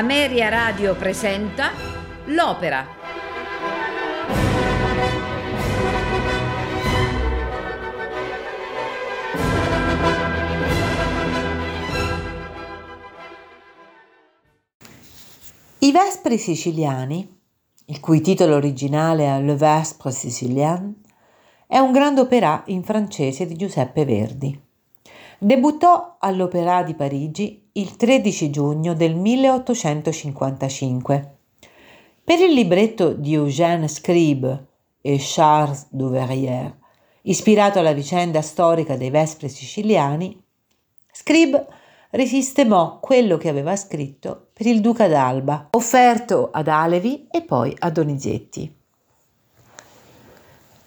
Ameria Radio presenta L'Opera. I Vespri siciliani, il cui titolo originale è Le Vespre Sicilien, è un grande opera in francese di Giuseppe Verdi. Debuttò all'Opéra di Parigi il 13 giugno del 1855. Per il libretto di Eugène Scribe e Charles Duverier, ispirato alla vicenda storica dei Vespri siciliani, Scribe risistemò quello che aveva scritto per il duca d'Alba, offerto ad Alevi e poi a Donizetti.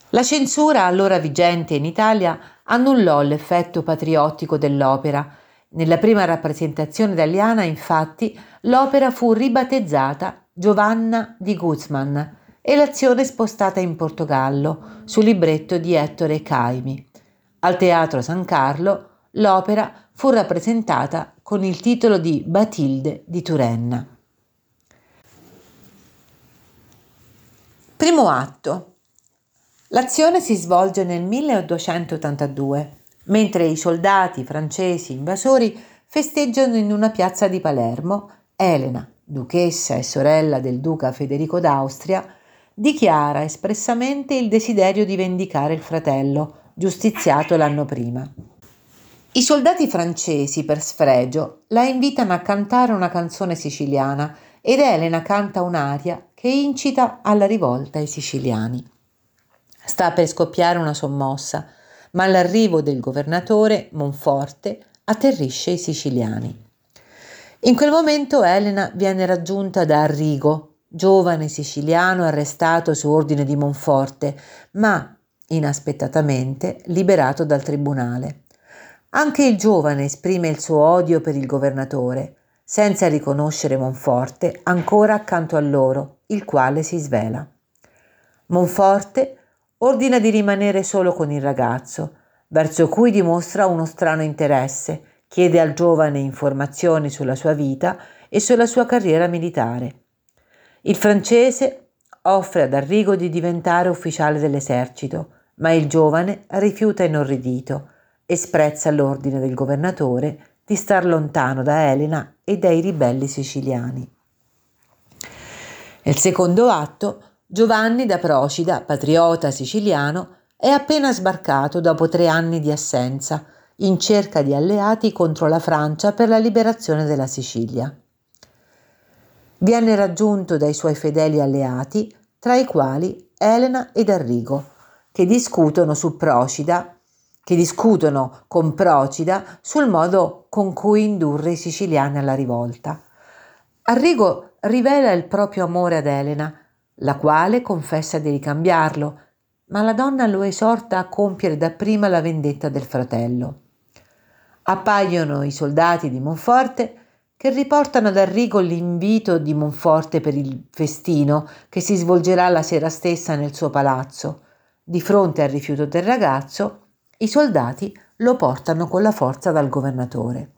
La censura allora vigente in Italia annullò l'effetto patriottico dell'opera. Nella prima rappresentazione italiana, infatti, l'opera fu ribattezzata Giovanna di Guzman e l'azione spostata in Portogallo sul libretto di Ettore Caimi. Al Teatro San Carlo l'opera fu rappresentata con il titolo di Batilde di Turenna. Primo atto. L'azione si svolge nel 1282, mentre i soldati francesi invasori festeggiano in una piazza di Palermo, Elena, duchessa e sorella del duca Federico d'Austria, dichiara espressamente il desiderio di vendicare il fratello, giustiziato l'anno prima. I soldati francesi, per sfregio, la invitano a cantare una canzone siciliana ed Elena canta un'aria che incita alla rivolta ai siciliani. Sta per scoppiare una sommossa, ma all'arrivo del governatore Monforte atterrisce i siciliani. In quel momento Elena viene raggiunta da Arrigo, giovane siciliano arrestato su ordine di Monforte, ma inaspettatamente liberato dal tribunale. Anche il giovane esprime il suo odio per il governatore, senza riconoscere Monforte ancora accanto a loro, il quale si svela. Monforte ordina di rimanere solo con il ragazzo, verso cui dimostra uno strano interesse, chiede al giovane informazioni sulla sua vita e sulla sua carriera militare. Il francese offre ad Arrigo di diventare ufficiale dell'esercito, ma il giovane rifiuta inorridito e sprezza l'ordine del governatore di star lontano da Elena e dai ribelli siciliani. Nel secondo atto Giovanni da Procida, patriota siciliano, è appena sbarcato dopo tre anni di assenza, in cerca di alleati contro la Francia per la liberazione della Sicilia. Viene raggiunto dai suoi fedeli alleati, tra i quali Elena ed Arrigo, che discutono su Procida, che discutono con Procida sul modo con cui indurre i siciliani alla rivolta. Arrigo rivela il proprio amore ad Elena, la quale confessa di ricambiarlo, ma la donna lo esorta a compiere dapprima la vendetta del fratello. Appaiono i soldati di Monforte che riportano ad Arrigo l'invito di Monforte per il festino che si svolgerà la sera stessa nel suo palazzo. Di fronte al rifiuto del ragazzo, i soldati lo portano con la forza dal governatore.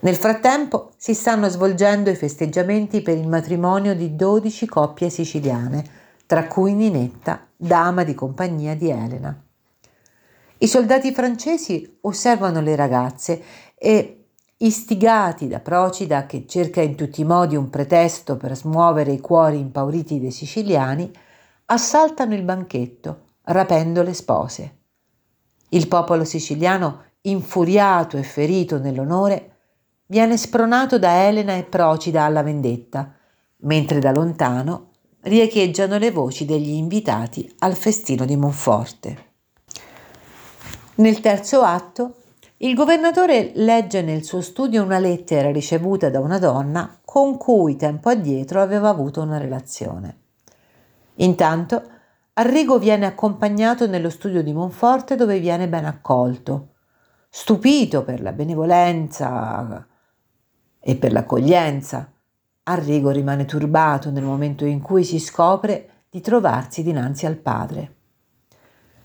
Nel frattempo si stanno svolgendo i festeggiamenti per il matrimonio di 12 coppie siciliane, tra cui Ninetta, dama di compagnia di Elena. I soldati francesi osservano le ragazze e, istigati da Procida, che cerca in tutti i modi un pretesto per smuovere i cuori impauriti dei siciliani, assaltano il banchetto, rapendo le spose. Il popolo siciliano, infuriato e ferito nell'onore, viene spronato da Elena e Procida alla vendetta, mentre da lontano riecheggiano le voci degli invitati al festino di Monforte. Nel terzo atto, il governatore legge nel suo studio una lettera ricevuta da una donna con cui tempo addietro aveva avuto una relazione. Intanto, Arrigo viene accompagnato nello studio di Monforte dove viene ben accolto. Stupito per la benevolenza e per l'accoglienza. Arrigo rimane turbato nel momento in cui si scopre di trovarsi dinanzi al padre.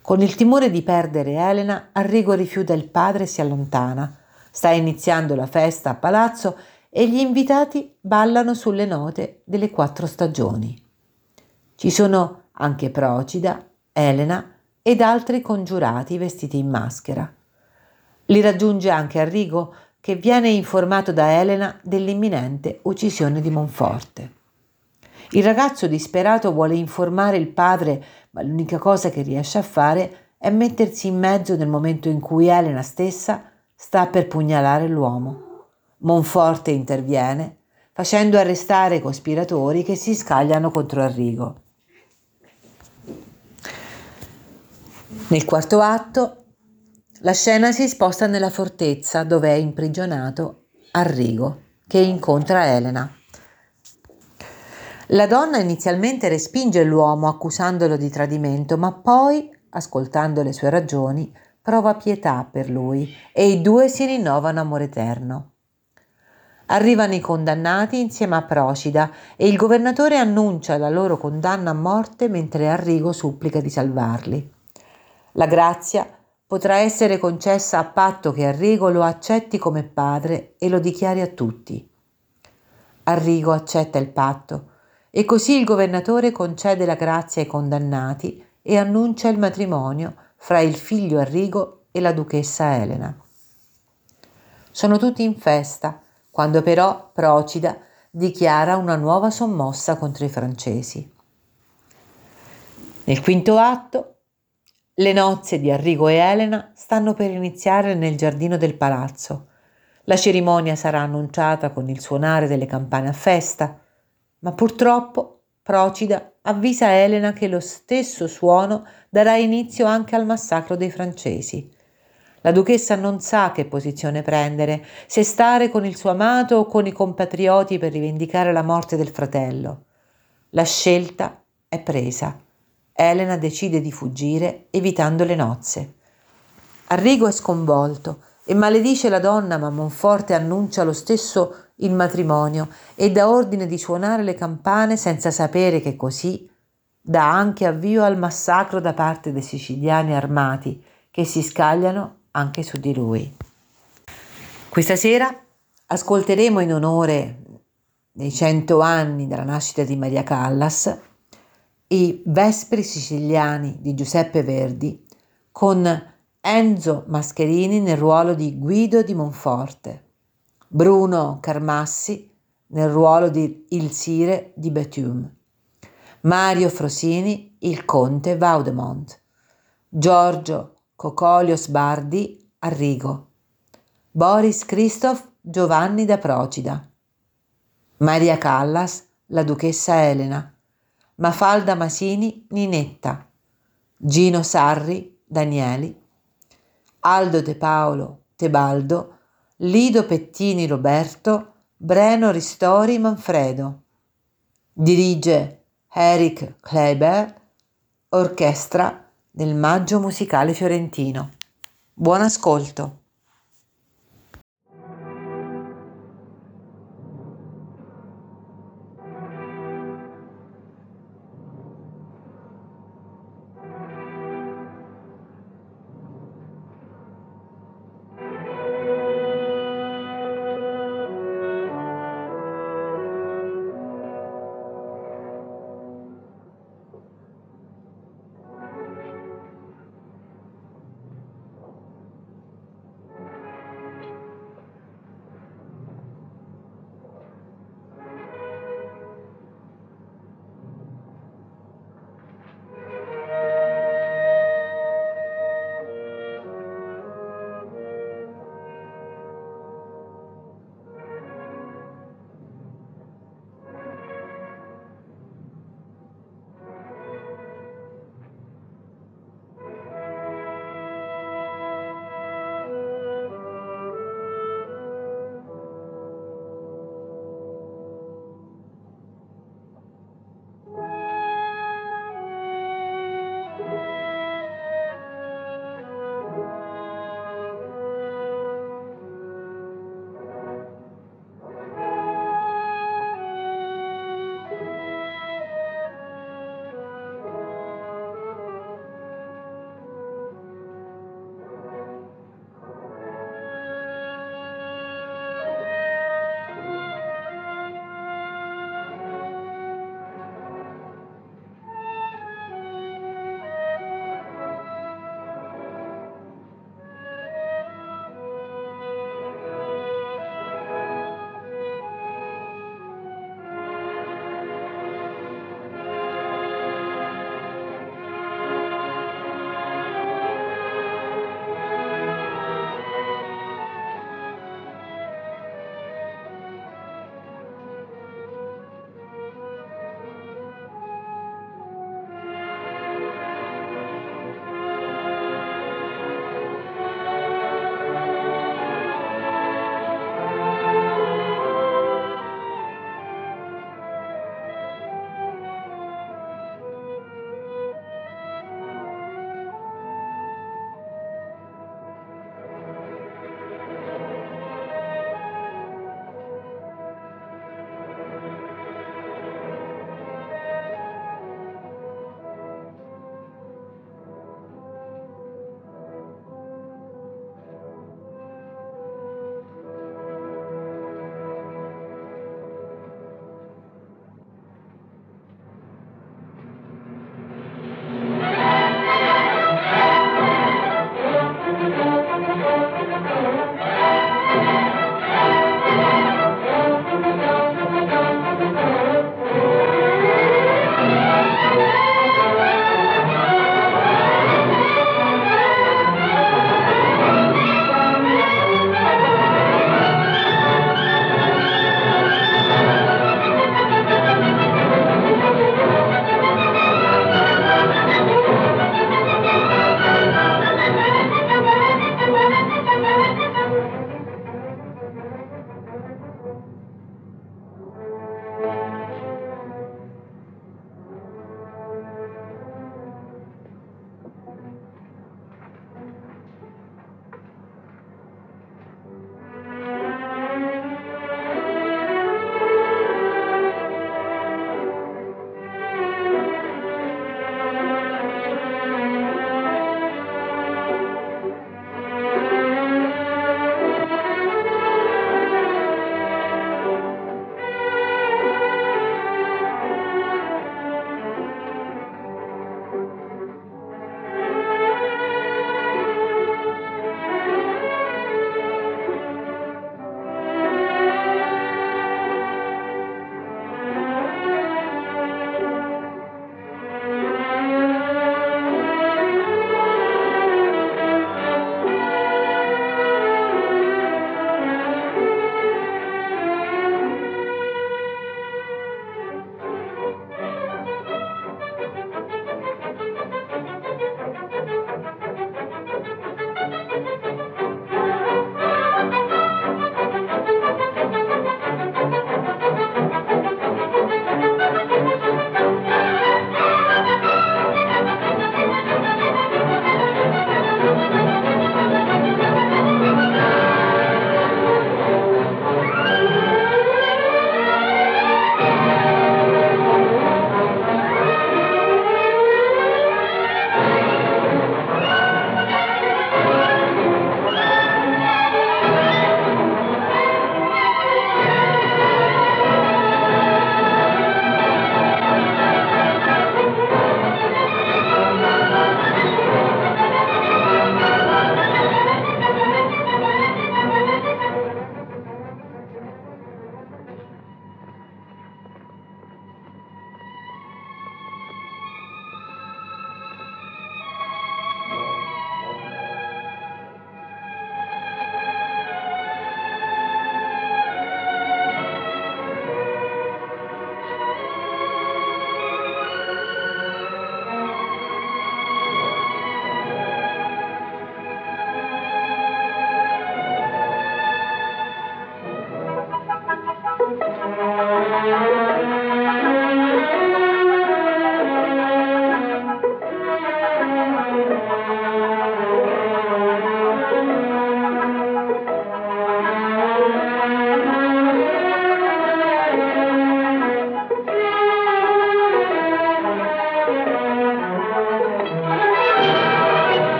Con il timore di perdere Elena, Arrigo rifiuta il padre e si allontana. Sta iniziando la festa a palazzo e gli invitati ballano sulle note delle quattro stagioni. Ci sono anche Procida, Elena ed altri congiurati vestiti in maschera. Li raggiunge anche Arrigo, che viene informato da Elena dell'imminente uccisione di Monforte. Il ragazzo disperato vuole informare il padre, ma l'unica cosa che riesce a fare è mettersi in mezzo nel momento in cui Elena stessa sta per pugnalare l'uomo. Monforte interviene, facendo arrestare i cospiratori che si scagliano contro Arrigo. Nel quarto atto la scena si sposta nella fortezza dove è imprigionato Arrigo, che incontra Elena. La donna inizialmente respinge l'uomo accusandolo di tradimento, ma poi, ascoltando le sue ragioni, prova pietà per lui e i due si rinnovano amore eterno. Arrivano i condannati insieme a Procida e il governatore annuncia la loro condanna a morte mentre Arrigo supplica di salvarli. La grazia potrà essere concessa a patto che Arrigo lo accetti come padre e lo dichiari a tutti. Arrigo accetta il patto e così il governatore concede la grazia ai condannati e annuncia il matrimonio fra il figlio Arrigo e la duchessa Elena. Sono tutti in festa, quando però Procida dichiara una nuova sommossa contro i francesi. Nel quinto atto le nozze di Arrigo e Elena stanno per iniziare nel giardino del palazzo. La cerimonia sarà annunciata con il suonare delle campane a festa, ma purtroppo Procida avvisa Elena che lo stesso suono darà inizio anche al massacro dei francesi. La duchessa non sa che posizione prendere, se stare con il suo amato o con i compatrioti per rivendicare la morte del fratello. La scelta è presa. Elena decide di fuggire evitando le nozze. Arrigo è sconvolto e maledice la donna, ma Monforte annuncia lo stesso il matrimonio e dà ordine di suonare le campane senza sapere che così dà anche avvio al massacro da parte dei siciliani armati che si scagliano anche su di lui. Questa sera ascolteremo in onore dei cento anni della nascita di Maria Callas i Vespri siciliani di Giuseppe Verdi con Enzo Mascherini nel ruolo di Guido di Monforte, Bruno Carmassi nel ruolo di Il Sire di Bethune, Mario Frosini il Conte Vaudemont, Giorgio Cocolio Sbardi Arrigo, Boris Christoph Giovanni da Procida, Maria Callas la duchessa Elena, Mafalda Masini Ninetta, Gino Sarri Danieli, Aldo De Paolo Tebaldo, Lido Pettini Roberto, Breno Ristori Manfredo. Dirige Eric Kleber, orchestra del Maggio Musicale Fiorentino. Buon ascolto.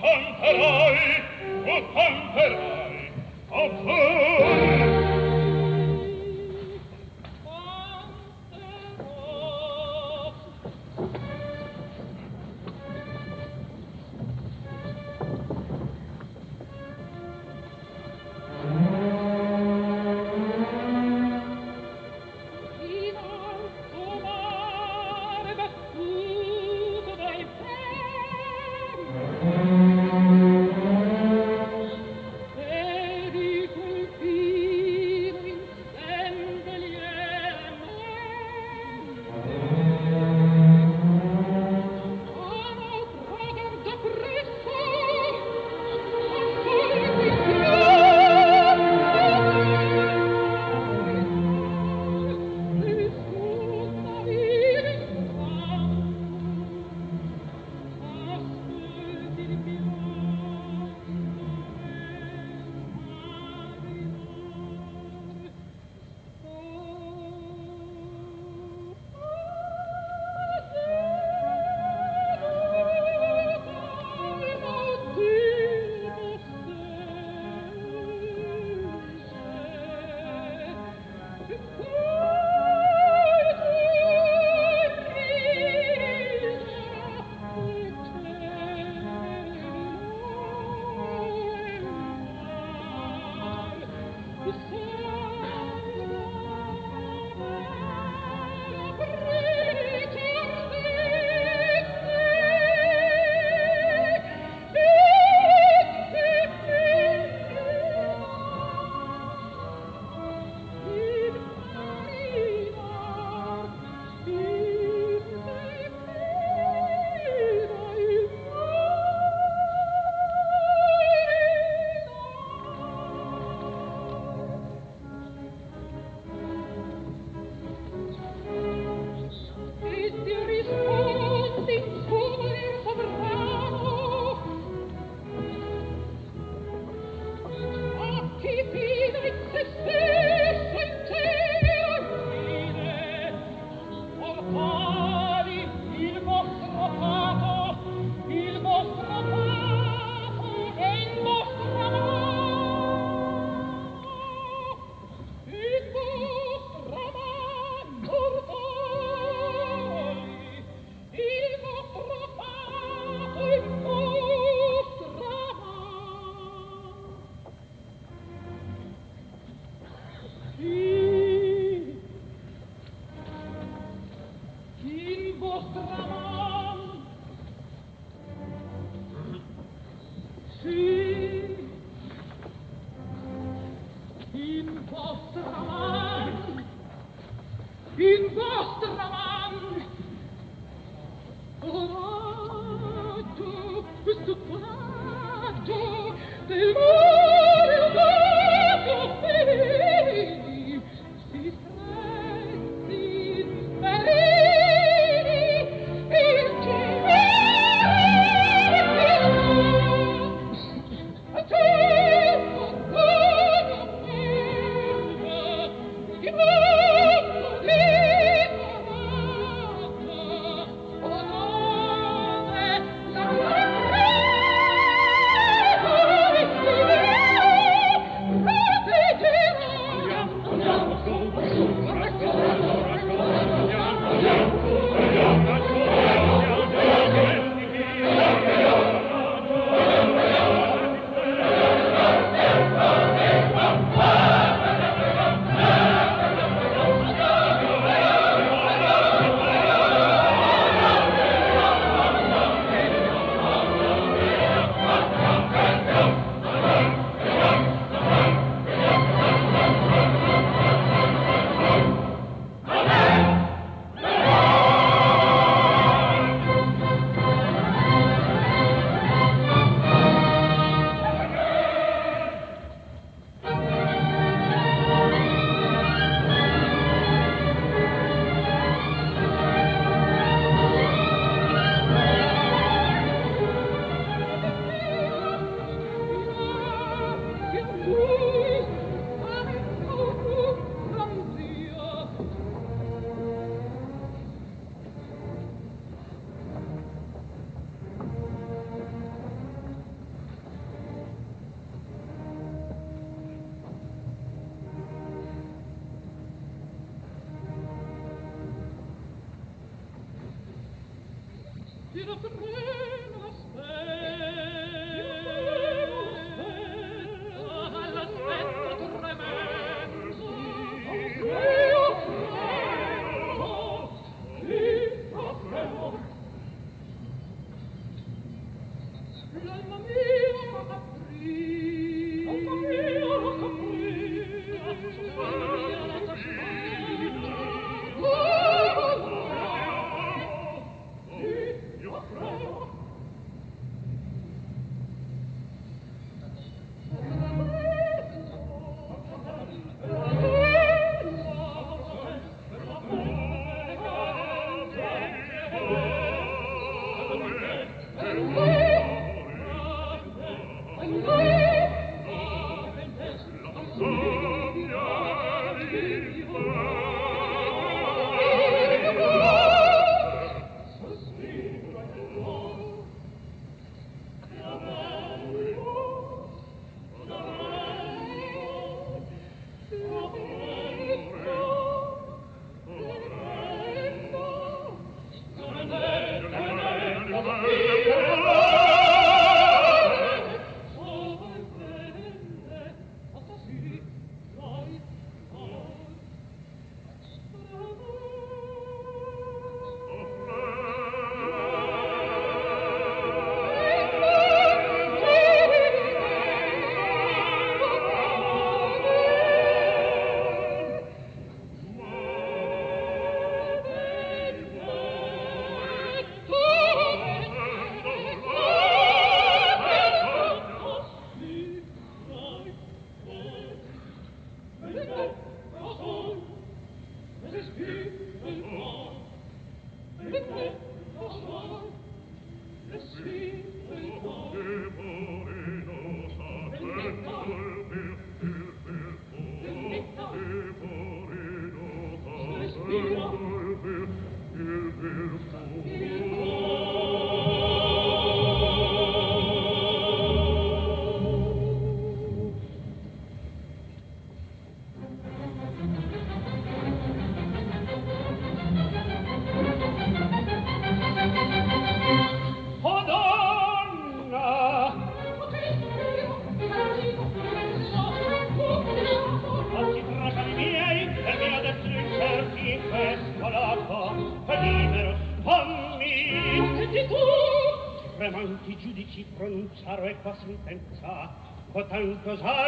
canterai, o canterai, absurd! così pensa, cotanto sa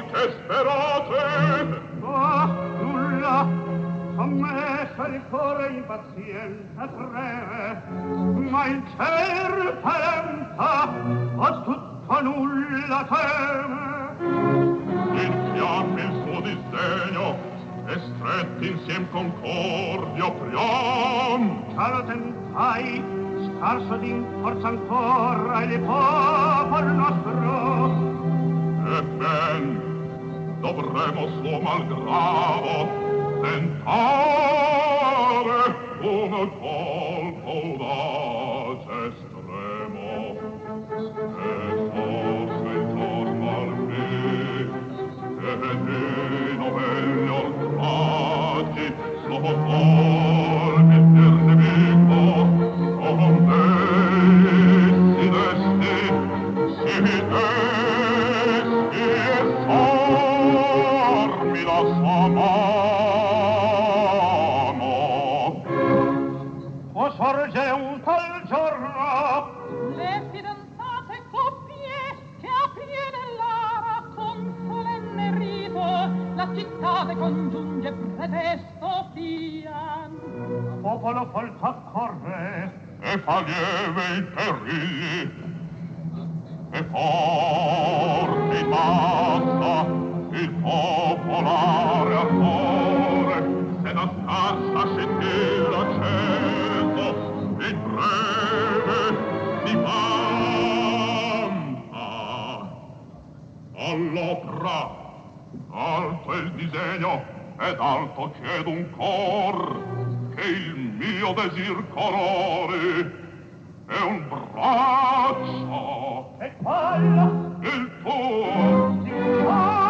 amor che sperate. Ma nulla a me fa il cuore impaziente treme ma il ciel parenta a tutto nulla teme. Infiamme il suo disdegno e stretti insiem concordio priam caro tentai scarso d'inforza ancora il popolo nostro. E ben dovremo suo malgrado tentare un colpo audace estremo. E forse intorno al me e ne novelli orfati sono de Sofia popolo folto accorre e fa lieve i terri e forte in massa il popolare accorre se da tassa scintilla accendo in breve mi canta all'opera alto il disegno ed alto che d'un cor che il mio desir colore è un braccio. E quello il tuo. Il tuo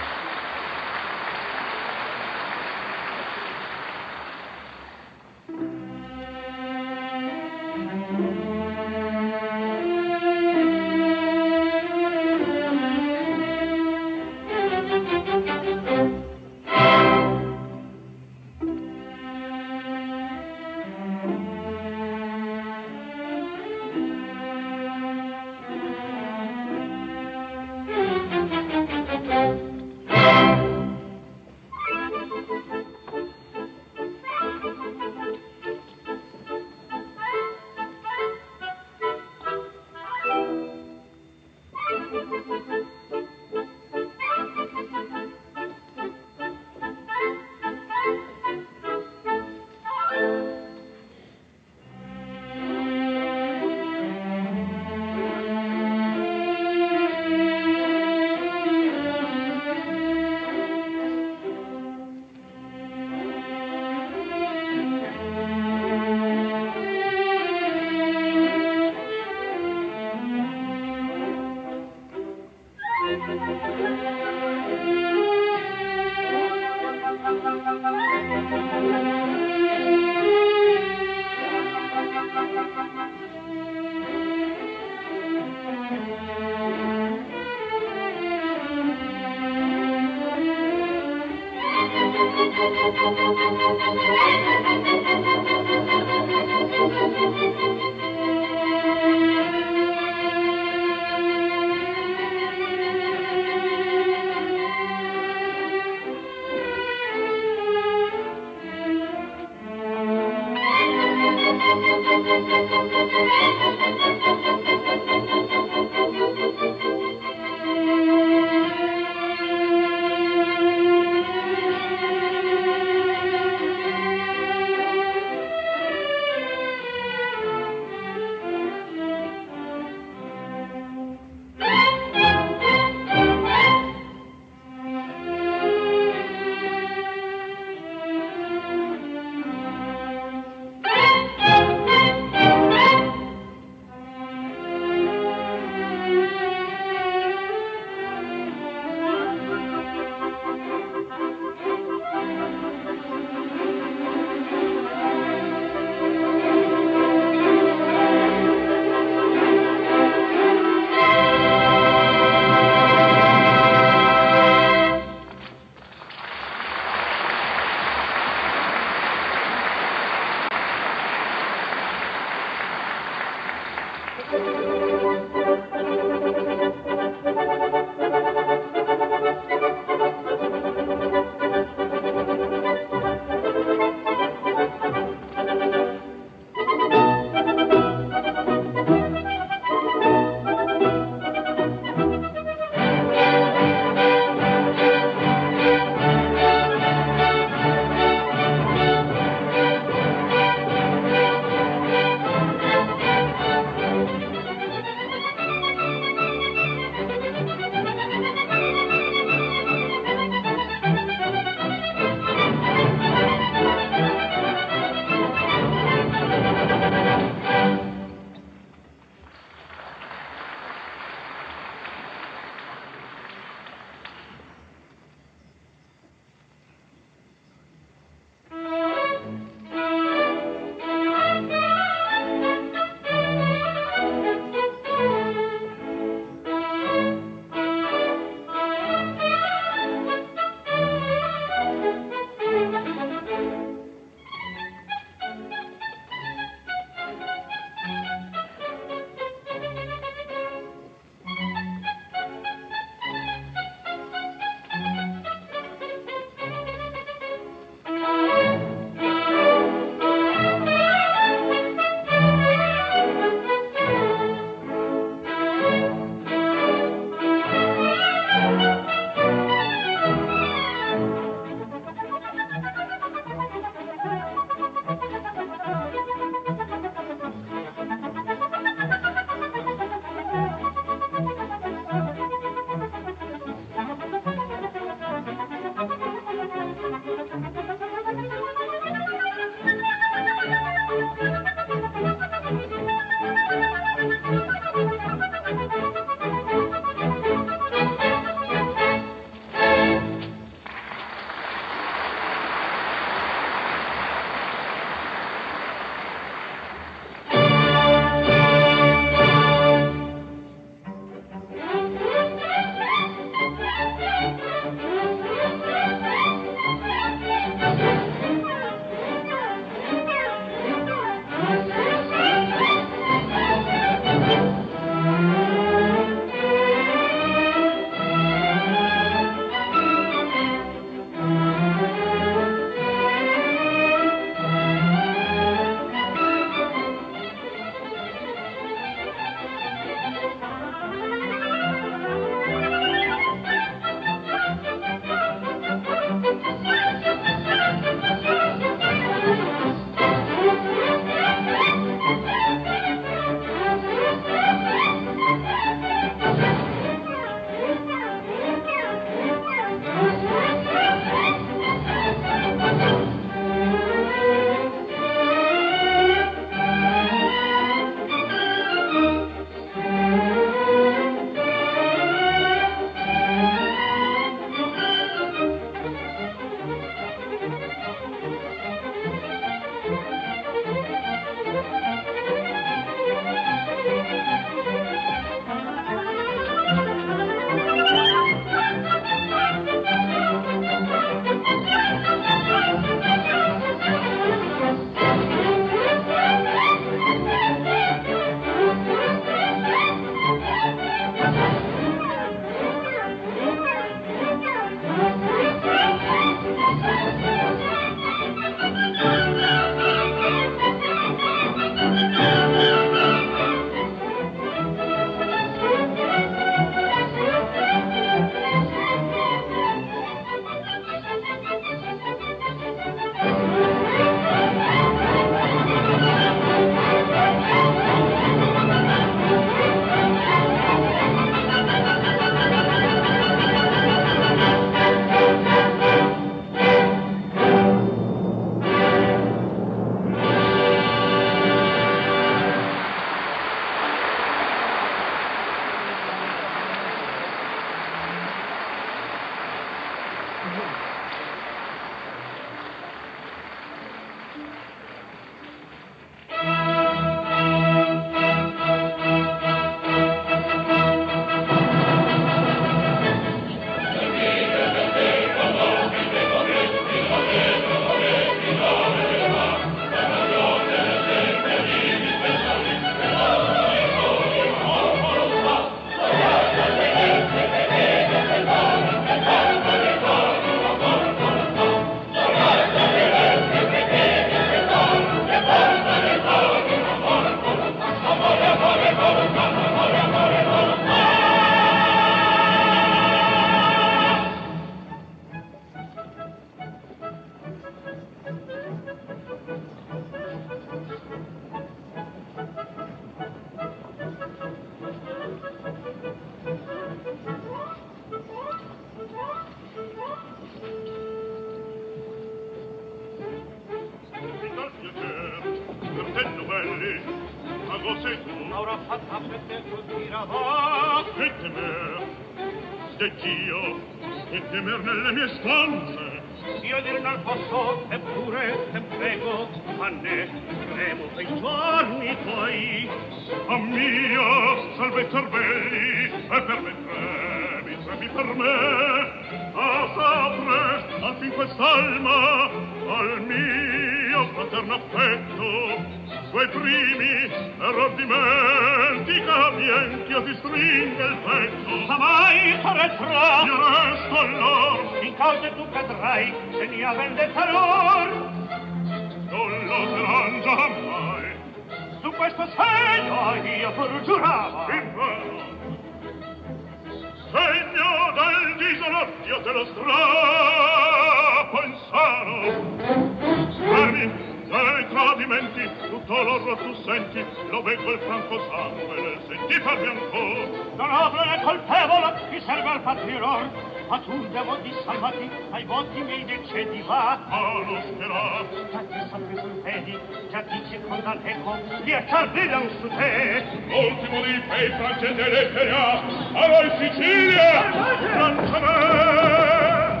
occhi miei dice di va oh lo spero state sempre sul piedi già dice con dall'eco li accardiran su te. L'ultimo di pei francese dell'Esperia a noi Sicilia Francia me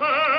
Turn!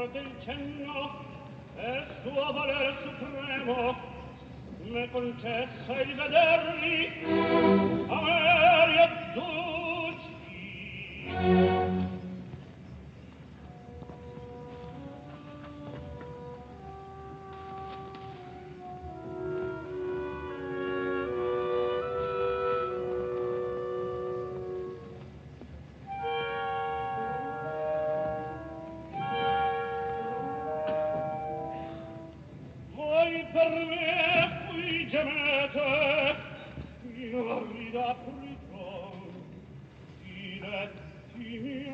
sopra del cenno e il suo valere supremo me concessa il veder da prüfung, die letzte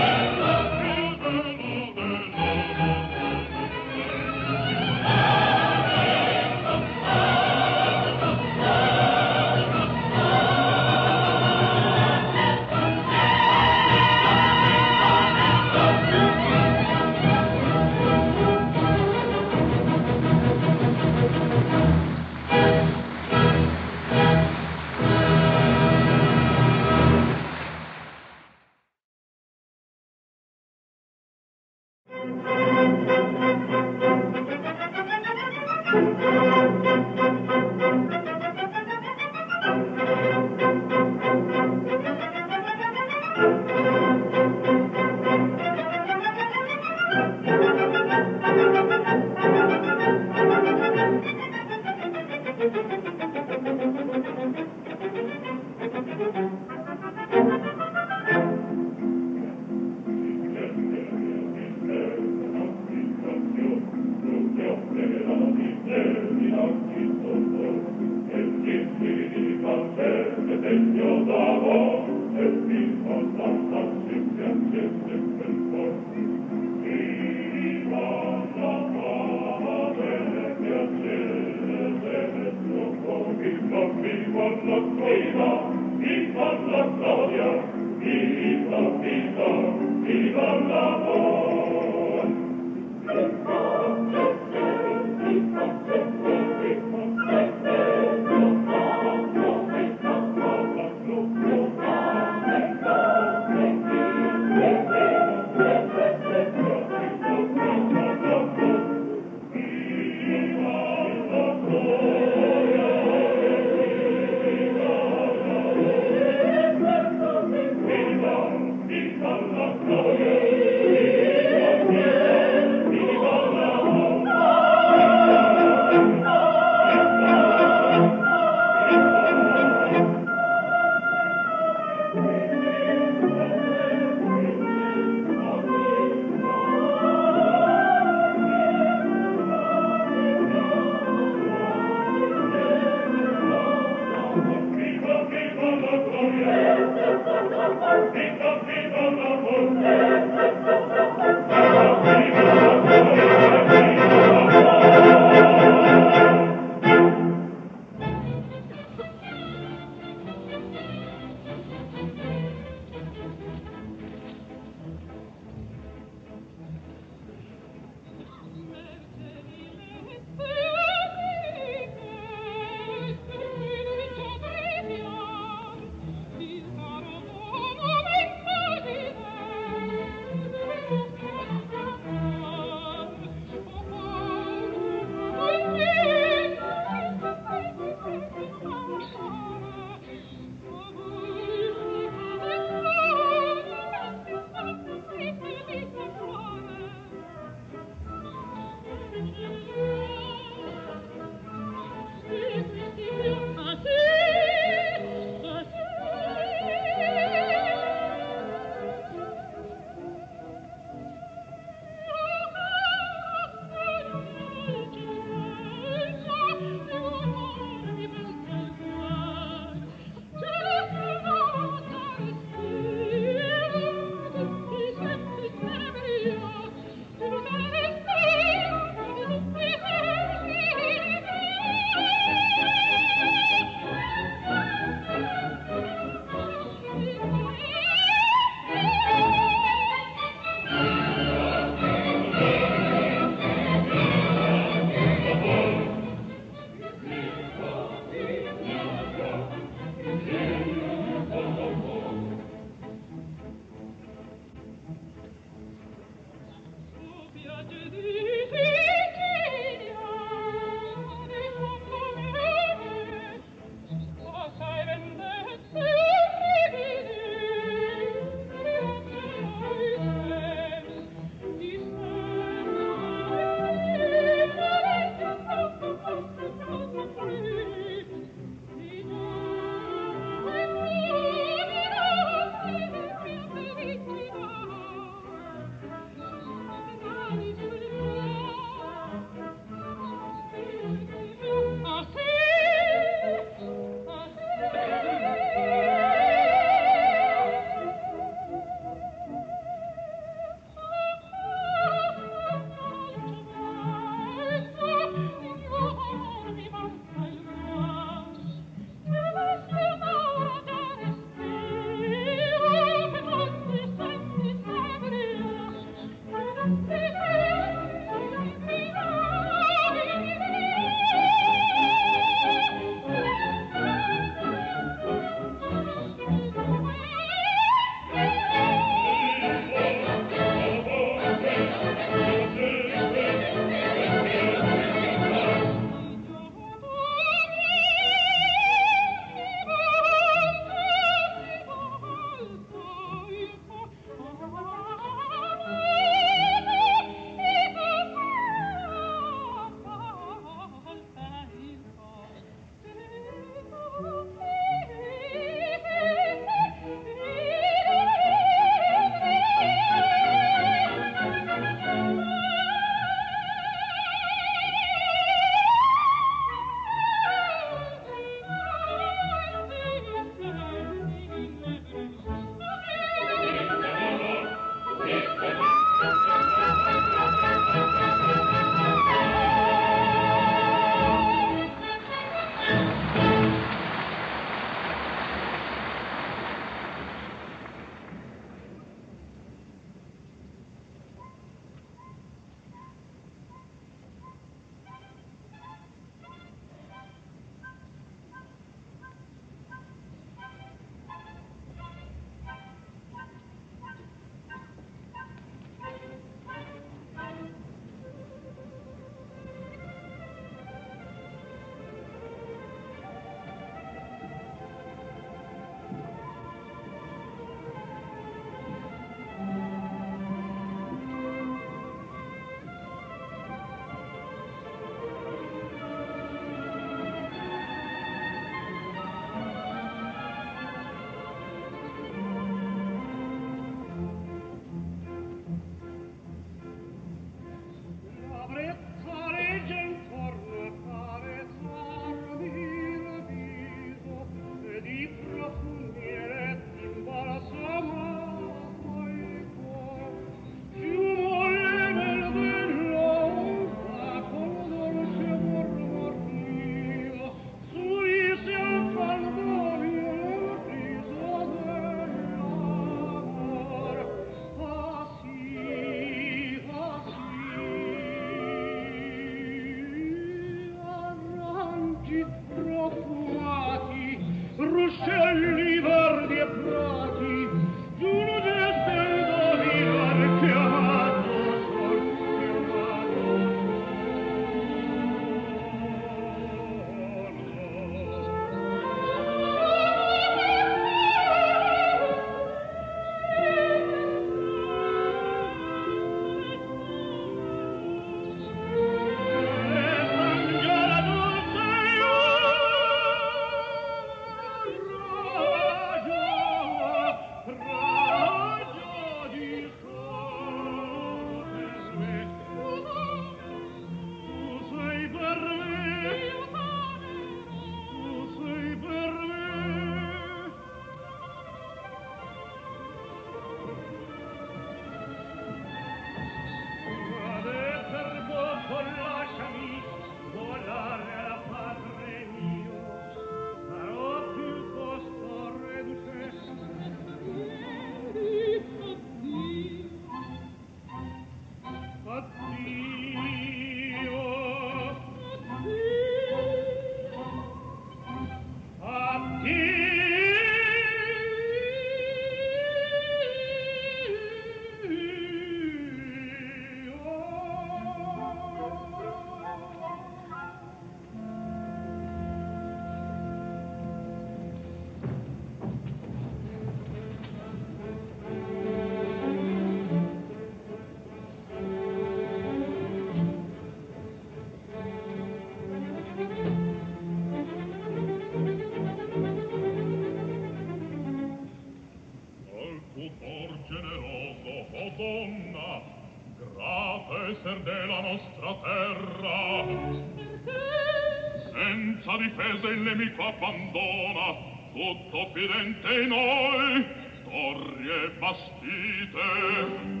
difesa il nemico abbandona tutto fidente in noi torri e bastite.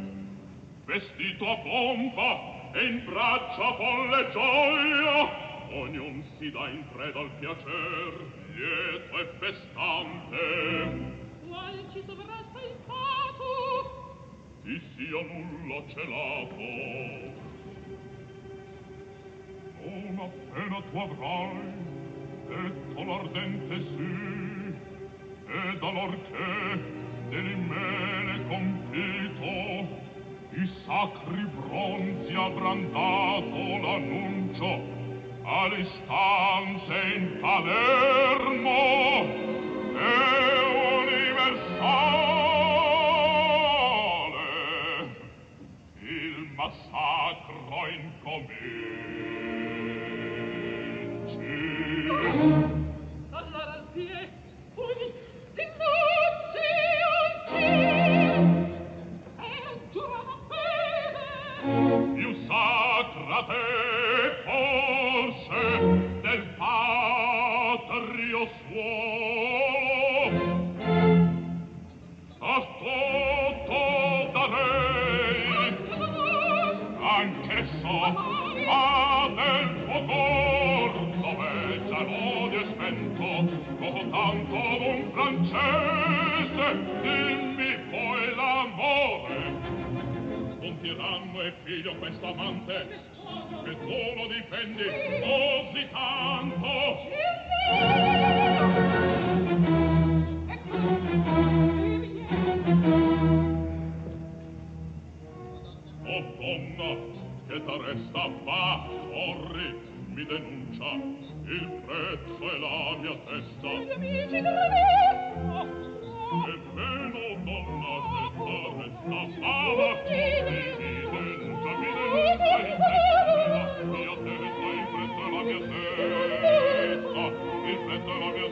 Vestito a pompa e in braccia folle gioia ognun si dà in preda al piacer lieto e festante. Qual ci sovrasta il fato? Chi sia nulla celato. Non appena tu avrai detto l'ardente sì e dolor che del compito i sacri bronzi avran dato l'annuncio alle stanze in Palermo e universale. Il massacro incomincia incominci. allora tanto d'un francese dimmi poi l'amore. Un tiranno è figlio questo che tu lo difendi così tanto. Oh donna, che t'arresta va, corri, mi denuncia, Il prezzo è la mia testa. Gli amici della E meno donna senza resta fama come vive un camino in testa. La mia testa, il prezzo è la mia testa. Il prezzo è la mia testa.